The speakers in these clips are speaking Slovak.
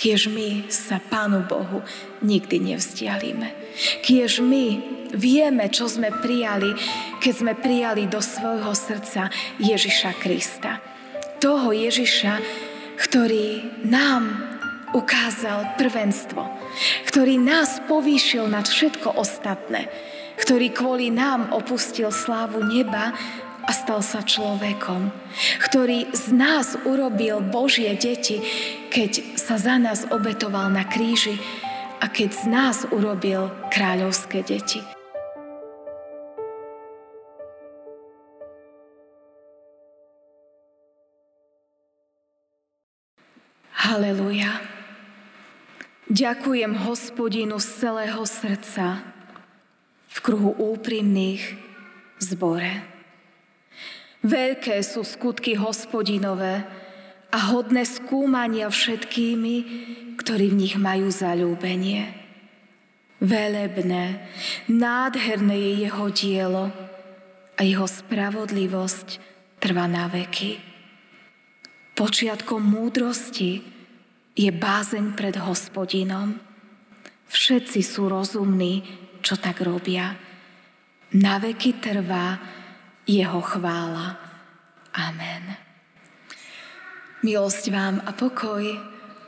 kiež my sa Pánu Bohu nikdy nevzdialíme. Kiež my vieme, čo sme prijali, keď sme prijali do svojho srdca Ježiša Krista. Toho Ježiša, ktorý nám ukázal prvenstvo, ktorý nás povýšil nad všetko ostatné, ktorý kvôli nám opustil slávu neba a stal sa človekom, ktorý z nás urobil Božie deti, keď sa za nás obetoval na kríži a keď z nás urobil kráľovské deti. Haleluja. Ďakujem hospodinu z celého srdca v kruhu úprimných zbore. Veľké sú skutky hospodinové a hodné skúmania všetkými, ktorí v nich majú zalúbenie. Velebné, nádherné je jeho dielo a jeho spravodlivosť trvá na veky. Počiatkom múdrosti je bázeň pred hospodinom. Všetci sú rozumní, čo tak robia. Na veky trvá jeho chvála. Amen. Milosť vám a pokoj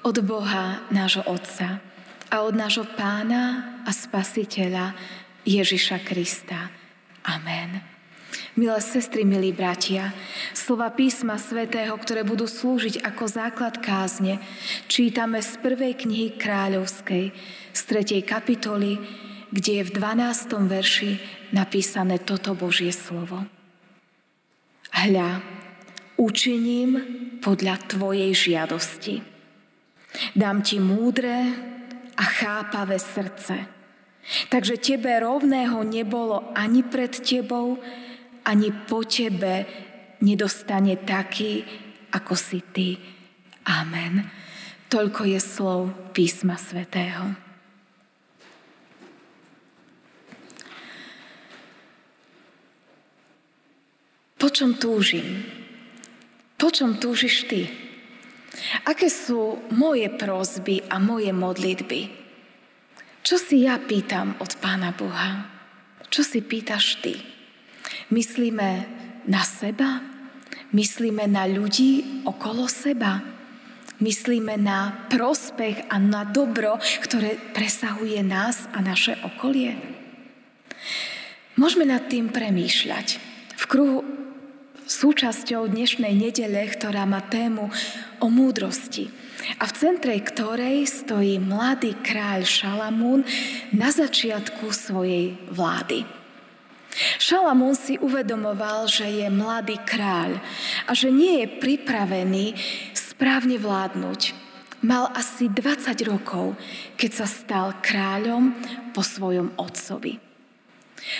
od Boha nášho Otca a od nášho Pána a Spasiteľa Ježiša Krista. Amen. Milé sestry, milí bratia, slova písma svätého, ktoré budú slúžiť ako základ kázne, čítame z prvej knihy kráľovskej, z tretej kapitoly, kde je v 12. verši napísané toto Božie slovo. Hľa, učiním podľa Tvojej žiadosti. Dám Ti múdre a chápavé srdce. Takže Tebe rovného nebolo ani pred Tebou, ani po Tebe nedostane taký, ako si Ty. Amen. Toľko je slov písma svätého. Po čom túžim? Po čom túžiš ty? Aké sú moje prosby a moje modlitby? Čo si ja pýtam od Pána Boha? Čo si pýtaš ty? Myslíme na seba? Myslíme na ľudí okolo seba? Myslíme na prospech a na dobro, ktoré presahuje nás a naše okolie? Môžeme nad tým premýšľať. V kruhu súčasťou dnešnej nedele, ktorá má tému o múdrosti a v centre ktorej stojí mladý kráľ Šalamún na začiatku svojej vlády. Šalamún si uvedomoval, že je mladý kráľ a že nie je pripravený správne vládnuť. Mal asi 20 rokov, keď sa stal kráľom po svojom otcovi.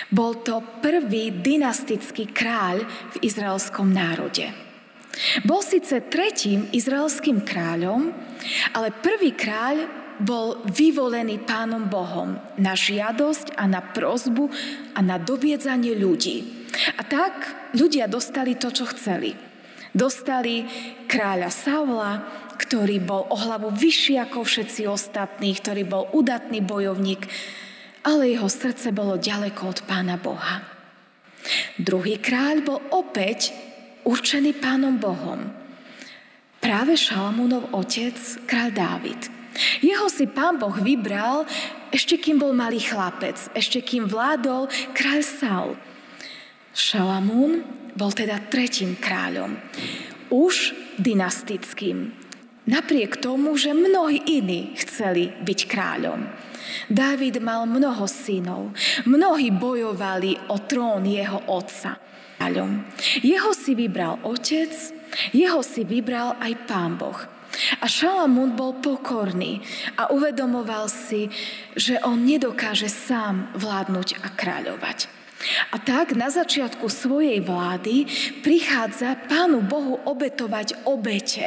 Bol to prvý dynastický kráľ v izraelskom národe. Bol síce tretím izraelským kráľom, ale prvý kráľ bol vyvolený pánom Bohom na žiadosť a na prozbu a na dobiedzanie ľudí. A tak ľudia dostali to, čo chceli. Dostali kráľa Saula, ktorý bol o hlavu vyšší ako všetci ostatní, ktorý bol udatný bojovník, ale jeho srdce bolo ďaleko od pána Boha. Druhý kráľ bol opäť určený pánom Bohom. Práve Šalamúnov otec, kráľ Dávid. Jeho si pán Boh vybral ešte kým bol malý chlapec, ešte kým vládol kráľ Saul. Šalamún bol teda tretím kráľom, už dynastickým. Napriek tomu, že mnohí iní chceli byť kráľom. Dávid mal mnoho synov. Mnohí bojovali o trón jeho otca. Jeho si vybral otec, jeho si vybral aj pán Boh. A Šalamún bol pokorný a uvedomoval si, že on nedokáže sám vládnuť a kráľovať. A tak na začiatku svojej vlády prichádza Pánu Bohu obetovať obete.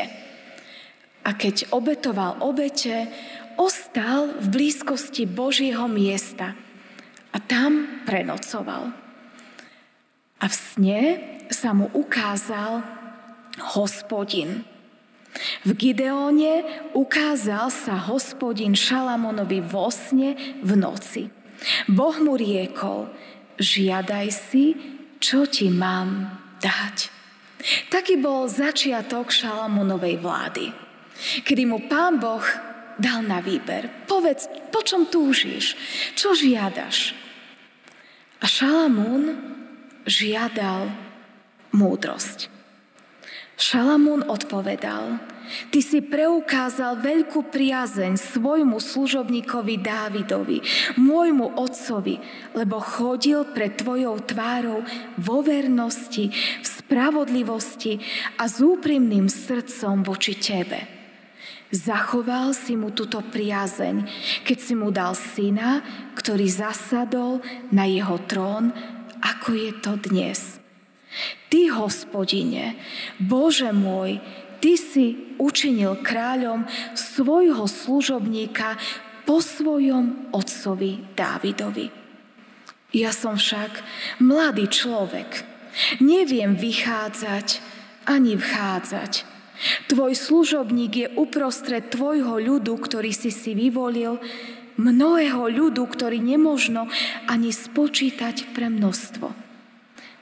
A keď obetoval obete, ostal v blízkosti Božieho miesta a tam prenocoval. A v sne sa mu ukázal hospodin. V Gideóne ukázal sa hospodin Šalamonovi vo sne v noci. Boh mu riekol, žiadaj si, čo ti mám dať. Taký bol začiatok Šalamonovej vlády, kedy mu pán Boh dal na výber. Povedz, po čom túžiš, čo žiadaš. A Šalamún žiadal múdrosť. Šalamún odpovedal, Ty si preukázal veľkú priazeň svojmu služobníkovi Dávidovi, môjmu otcovi, lebo chodil pred Tvojou tvárou vo vernosti, v spravodlivosti a s úprimným srdcom voči Tebe. Zachoval si mu túto priazeň, keď si mu dal syna, ktorý zasadol na jeho trón, ako je to dnes. Ty, hospodine, Bože môj, Ty si učinil kráľom svojho služobníka po svojom otcovi Dávidovi. Ja som však mladý človek. Neviem vychádzať ani vchádzať. Tvoj služobník je uprostred tvojho ľudu, ktorý si si vyvolil, mnohého ľudu, ktorý nemožno ani spočítať pre množstvo.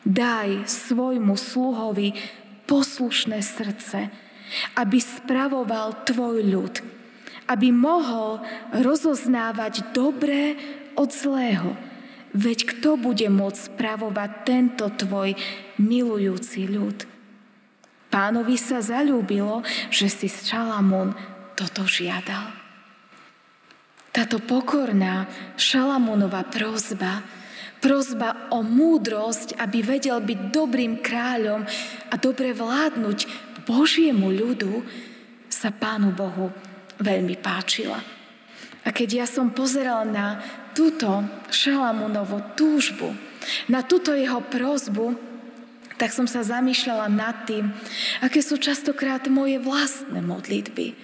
Daj svojmu sluhovi poslušné srdce, aby spravoval tvoj ľud, aby mohol rozoznávať dobré od zlého. Veď kto bude môcť spravovať tento tvoj milujúci ľud? Pánovi sa zalúbilo, že si Šalamún toto žiadal. Táto pokorná Šalamúnova prozba Prozba o múdrosť, aby vedel byť dobrým kráľom a dobre vládnuť Božiemu ľudu, sa Pánu Bohu veľmi páčila. A keď ja som pozerala na túto Šalamúnovú túžbu, na túto jeho prozbu, tak som sa zamýšľala nad tým, aké sú častokrát moje vlastné modlitby.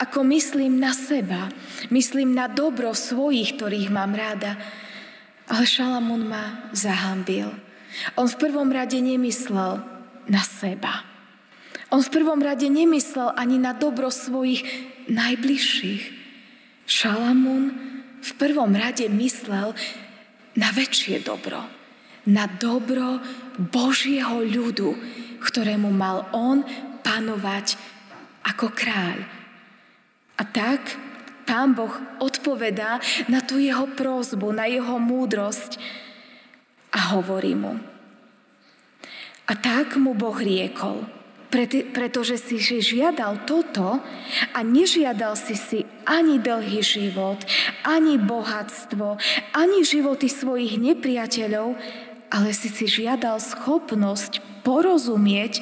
Ako myslím na seba, myslím na dobro svojich, ktorých mám ráda, ale Šalamún ma zahambil. On v prvom rade nemyslel na seba. On v prvom rade nemyslel ani na dobro svojich najbližších. Šalamún v prvom rade myslel na väčšie dobro. Na dobro Božieho ľudu, ktorému mal on panovať ako kráľ. A tak Pán Boh odpovedá na tú jeho prózbu, na jeho múdrosť a hovorí mu. A tak mu Boh riekol, pretože si žiadal toto a nežiadal si si ani dlhý život, ani bohatstvo, ani životy svojich nepriateľov, ale si si žiadal schopnosť porozumieť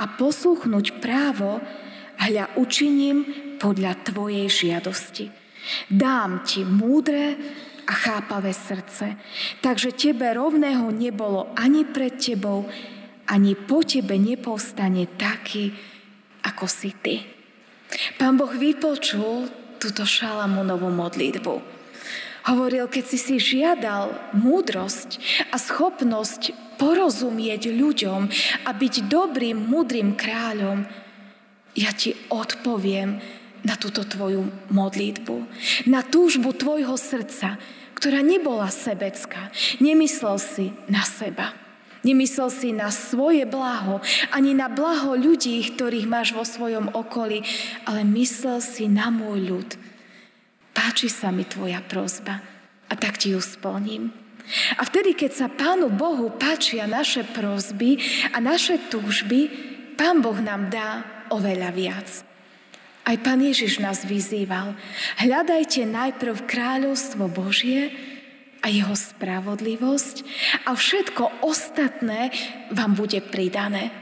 a posluchnúť právo, hľa učiním podľa Tvojej žiadosti. Dám Ti múdre a chápavé srdce, takže Tebe rovného nebolo ani pred Tebou, ani po Tebe nepovstane taký, ako si Ty. Pán Boh vypočul túto Šalamúnovú modlitbu. Hovoril, keď si si žiadal múdrosť a schopnosť porozumieť ľuďom a byť dobrým, múdrym kráľom, ja ti odpoviem, na túto tvoju modlitbu, na túžbu tvojho srdca, ktorá nebola sebecká. Nemyslel si na seba. Nemyslel si na svoje blaho, ani na blaho ľudí, ktorých máš vo svojom okolí, ale myslel si na môj ľud. Páči sa mi tvoja prozba a tak ti ju splním. A vtedy, keď sa Pánu Bohu páčia naše prozby a naše túžby, Pán Boh nám dá oveľa viac. Aj pán Ježiš nás vyzýval. Hľadajte najprv kráľovstvo Božie a jeho spravodlivosť a všetko ostatné vám bude pridané.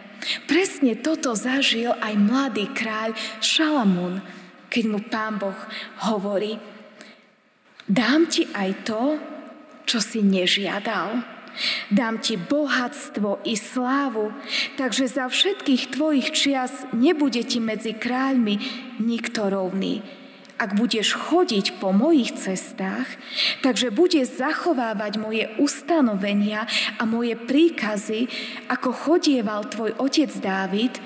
Presne toto zažil aj mladý kráľ Šalamún, keď mu pán Boh hovorí, dám ti aj to, čo si nežiadal. Dám ti bohatstvo i slávu, takže za všetkých tvojich čias nebude ti medzi kráľmi nikto rovný. Ak budeš chodiť po mojich cestách, takže budeš zachovávať moje ustanovenia a moje príkazy, ako chodieval tvoj otec Dávid,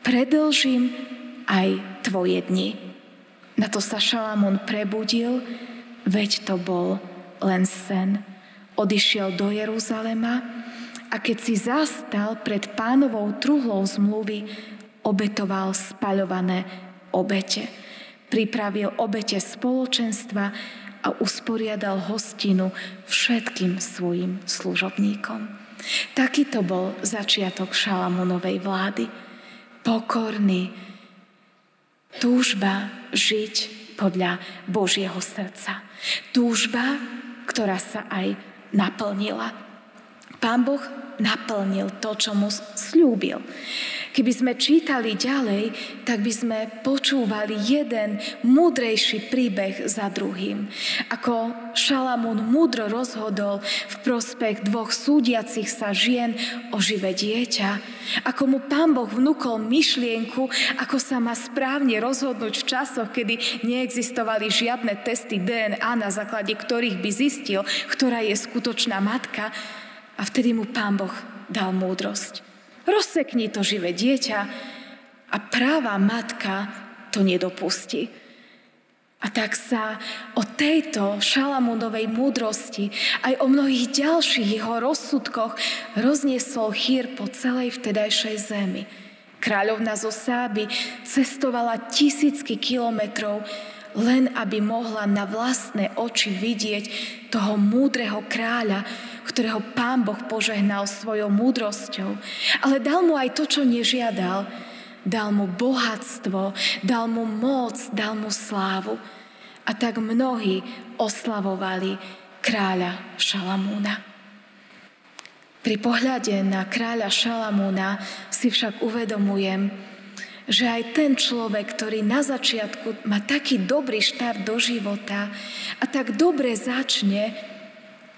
predlžím aj tvoje dni. Na to sa Šalamón prebudil, veď to bol len sen. Odišiel do Jeruzalema a keď si zastal pred pánovou truhlou zmluvy, obetoval spaľované obete. Pripravil obete spoločenstva a usporiadal hostinu všetkým svojim služobníkom. Takýto bol začiatok Šalamónovej vlády. Pokorný, túžba žiť podľa Božieho srdca. Túžba, ktorá sa aj naplnila. Pán Boh naplnil to, čo mu slúbil. Keby sme čítali ďalej, tak by sme počúvali jeden múdrejší príbeh za druhým. Ako Šalamún múdro rozhodol v prospech dvoch súdiacich sa žien o živé dieťa. Ako mu pán Boh vnúkol myšlienku, ako sa má správne rozhodnúť v časoch, kedy neexistovali žiadne testy DNA, na základe ktorých by zistil, ktorá je skutočná matka. A vtedy mu pán Boh dal múdrosť. Rozsekni to živé dieťa a práva matka to nedopustí. A tak sa o tejto Šalamúnovej múdrosti aj o mnohých ďalších jeho rozsudkoch rozniesol chýr po celej vtedajšej zemi. Kráľovna zo Sáby cestovala tisícky kilometrov, len aby mohla na vlastné oči vidieť toho múdreho kráľa, ktorého pán Boh požehnal svojou múdrosťou. Ale dal mu aj to, čo nežiadal. Dal mu bohatstvo, dal mu moc, dal mu slávu. A tak mnohí oslavovali kráľa Šalamúna. Pri pohľade na kráľa Šalamúna si však uvedomujem, že aj ten človek, ktorý na začiatku má taký dobrý štart do života a tak dobre začne,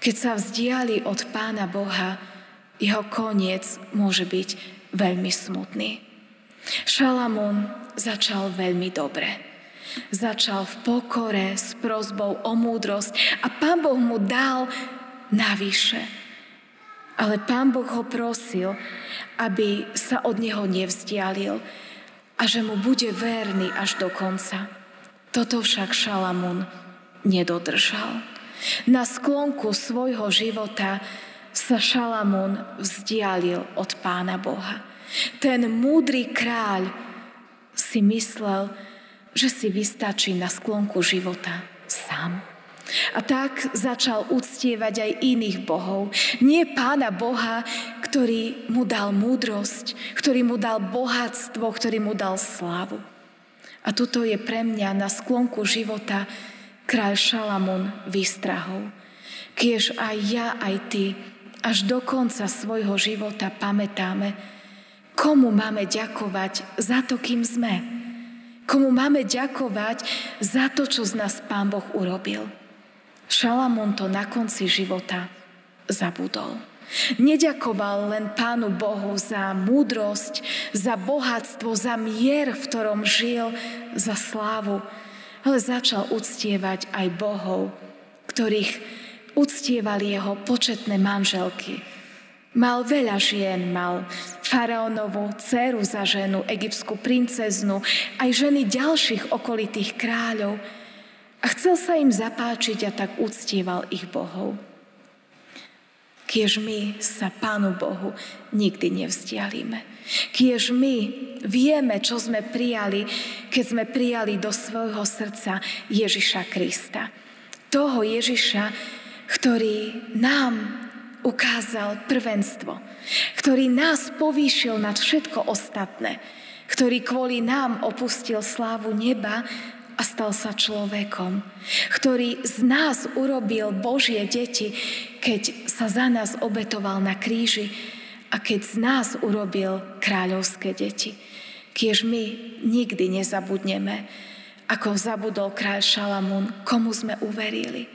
keď sa vzdiali od Pána Boha, jeho koniec môže byť veľmi smutný. Šalamún začal veľmi dobre. Začal v pokore s prozbou o múdrosť a Pán Boh mu dal navyše. Ale Pán Boh ho prosil, aby sa od neho nevzdialil a že mu bude verný až do konca. Toto však Šalamún nedodržal. Na sklonku svojho života sa Šalamún vzdialil od Pána Boha. Ten múdry kráľ si myslel, že si vystačí na sklonku života sám. A tak začal uctievať aj iných bohov. Nie pána Boha, ktorý mu dal múdrosť, ktorý mu dal bohatstvo, ktorý mu dal slávu. A tuto je pre mňa na sklonku života kráľ Šalamún výstrahov. Kiež aj ja, aj ty až do konca svojho života pamätáme, komu máme ďakovať za to, kým sme. Komu máme ďakovať za to, čo z nás Pán Boh urobil. Šalamún to na konci života zabudol. Neďakoval len Pánu Bohu za múdrosť, za bohatstvo, za mier, v ktorom žil, za slávu, ale začal uctievať aj bohov, ktorých uctievali jeho početné manželky. Mal veľa žien, mal faraónovú dceru za ženu, egyptskú princeznu, aj ženy ďalších okolitých kráľov. A chcel sa im zapáčiť a tak uctieval ich bohov. Kiež my sa Pánu Bohu nikdy nevzdialíme. Kiež my vieme, čo sme prijali, keď sme prijali do svojho srdca Ježiša Krista. Toho Ježiša, ktorý nám ukázal prvenstvo, ktorý nás povýšil nad všetko ostatné, ktorý kvôli nám opustil slávu neba a stal sa človekom, ktorý z nás urobil Božie deti, keď sa za nás obetoval na kríži a keď z nás urobil kráľovské deti. Kiež my nikdy nezabudneme, ako zabudol kráľ Šalamún, komu sme uverili.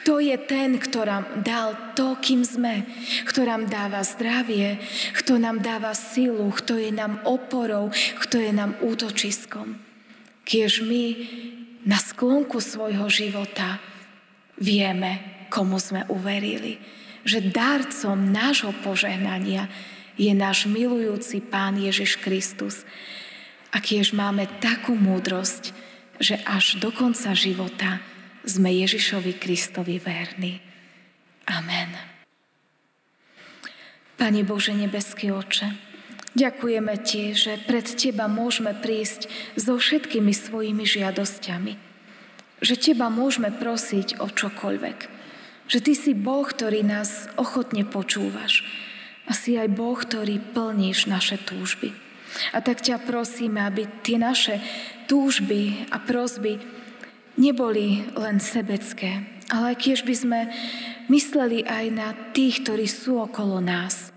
Kto je ten, kto nám dal to, kým sme, kto nám dáva zdravie, kto nám dáva silu, kto je nám oporou, kto je nám útočiskom. Kiež my na sklonku svojho života vieme, komu sme uverili. Že darcom nášho požehnania je náš milujúci Pán Ježiš Kristus. a kiež máme takú múdrosť, že až do konca života sme Ježišovi Kristovi verní. Amen. Pane Bože, nebeský oče, ďakujeme Ti, že pred Teba môžeme prísť so všetkými svojimi žiadosťami. Že Teba môžeme prosiť o čokoľvek. Že Ty si Boh, ktorý nás ochotne počúvaš. A si aj Boh, ktorý plníš naše túžby. A tak ťa prosíme, aby tie naše túžby a prozby neboli len sebecké, ale kiež by sme mysleli aj na tých, ktorí sú okolo nás.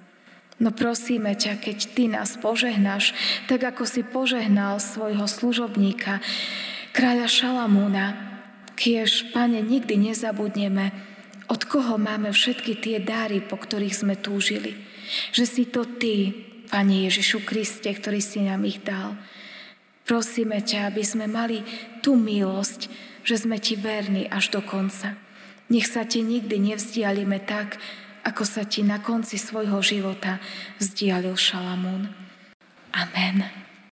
No prosíme ťa, keď Ty nás požehnáš, tak ako si požehnal svojho služobníka, kráľa Šalamúna, kiež, Pane, nikdy nezabudneme, od koho máme všetky tie dáry, po ktorých sme túžili. Že si to Ty, Pane Ježišu Kriste, ktorý si nám ich dal. Prosíme ťa, aby sme mali tú milosť, že sme Ti verní až do konca. Nech sa Ti nikdy nevzdialime tak, ako sa Ti na konci svojho života vzdialil Šalamún. Amen.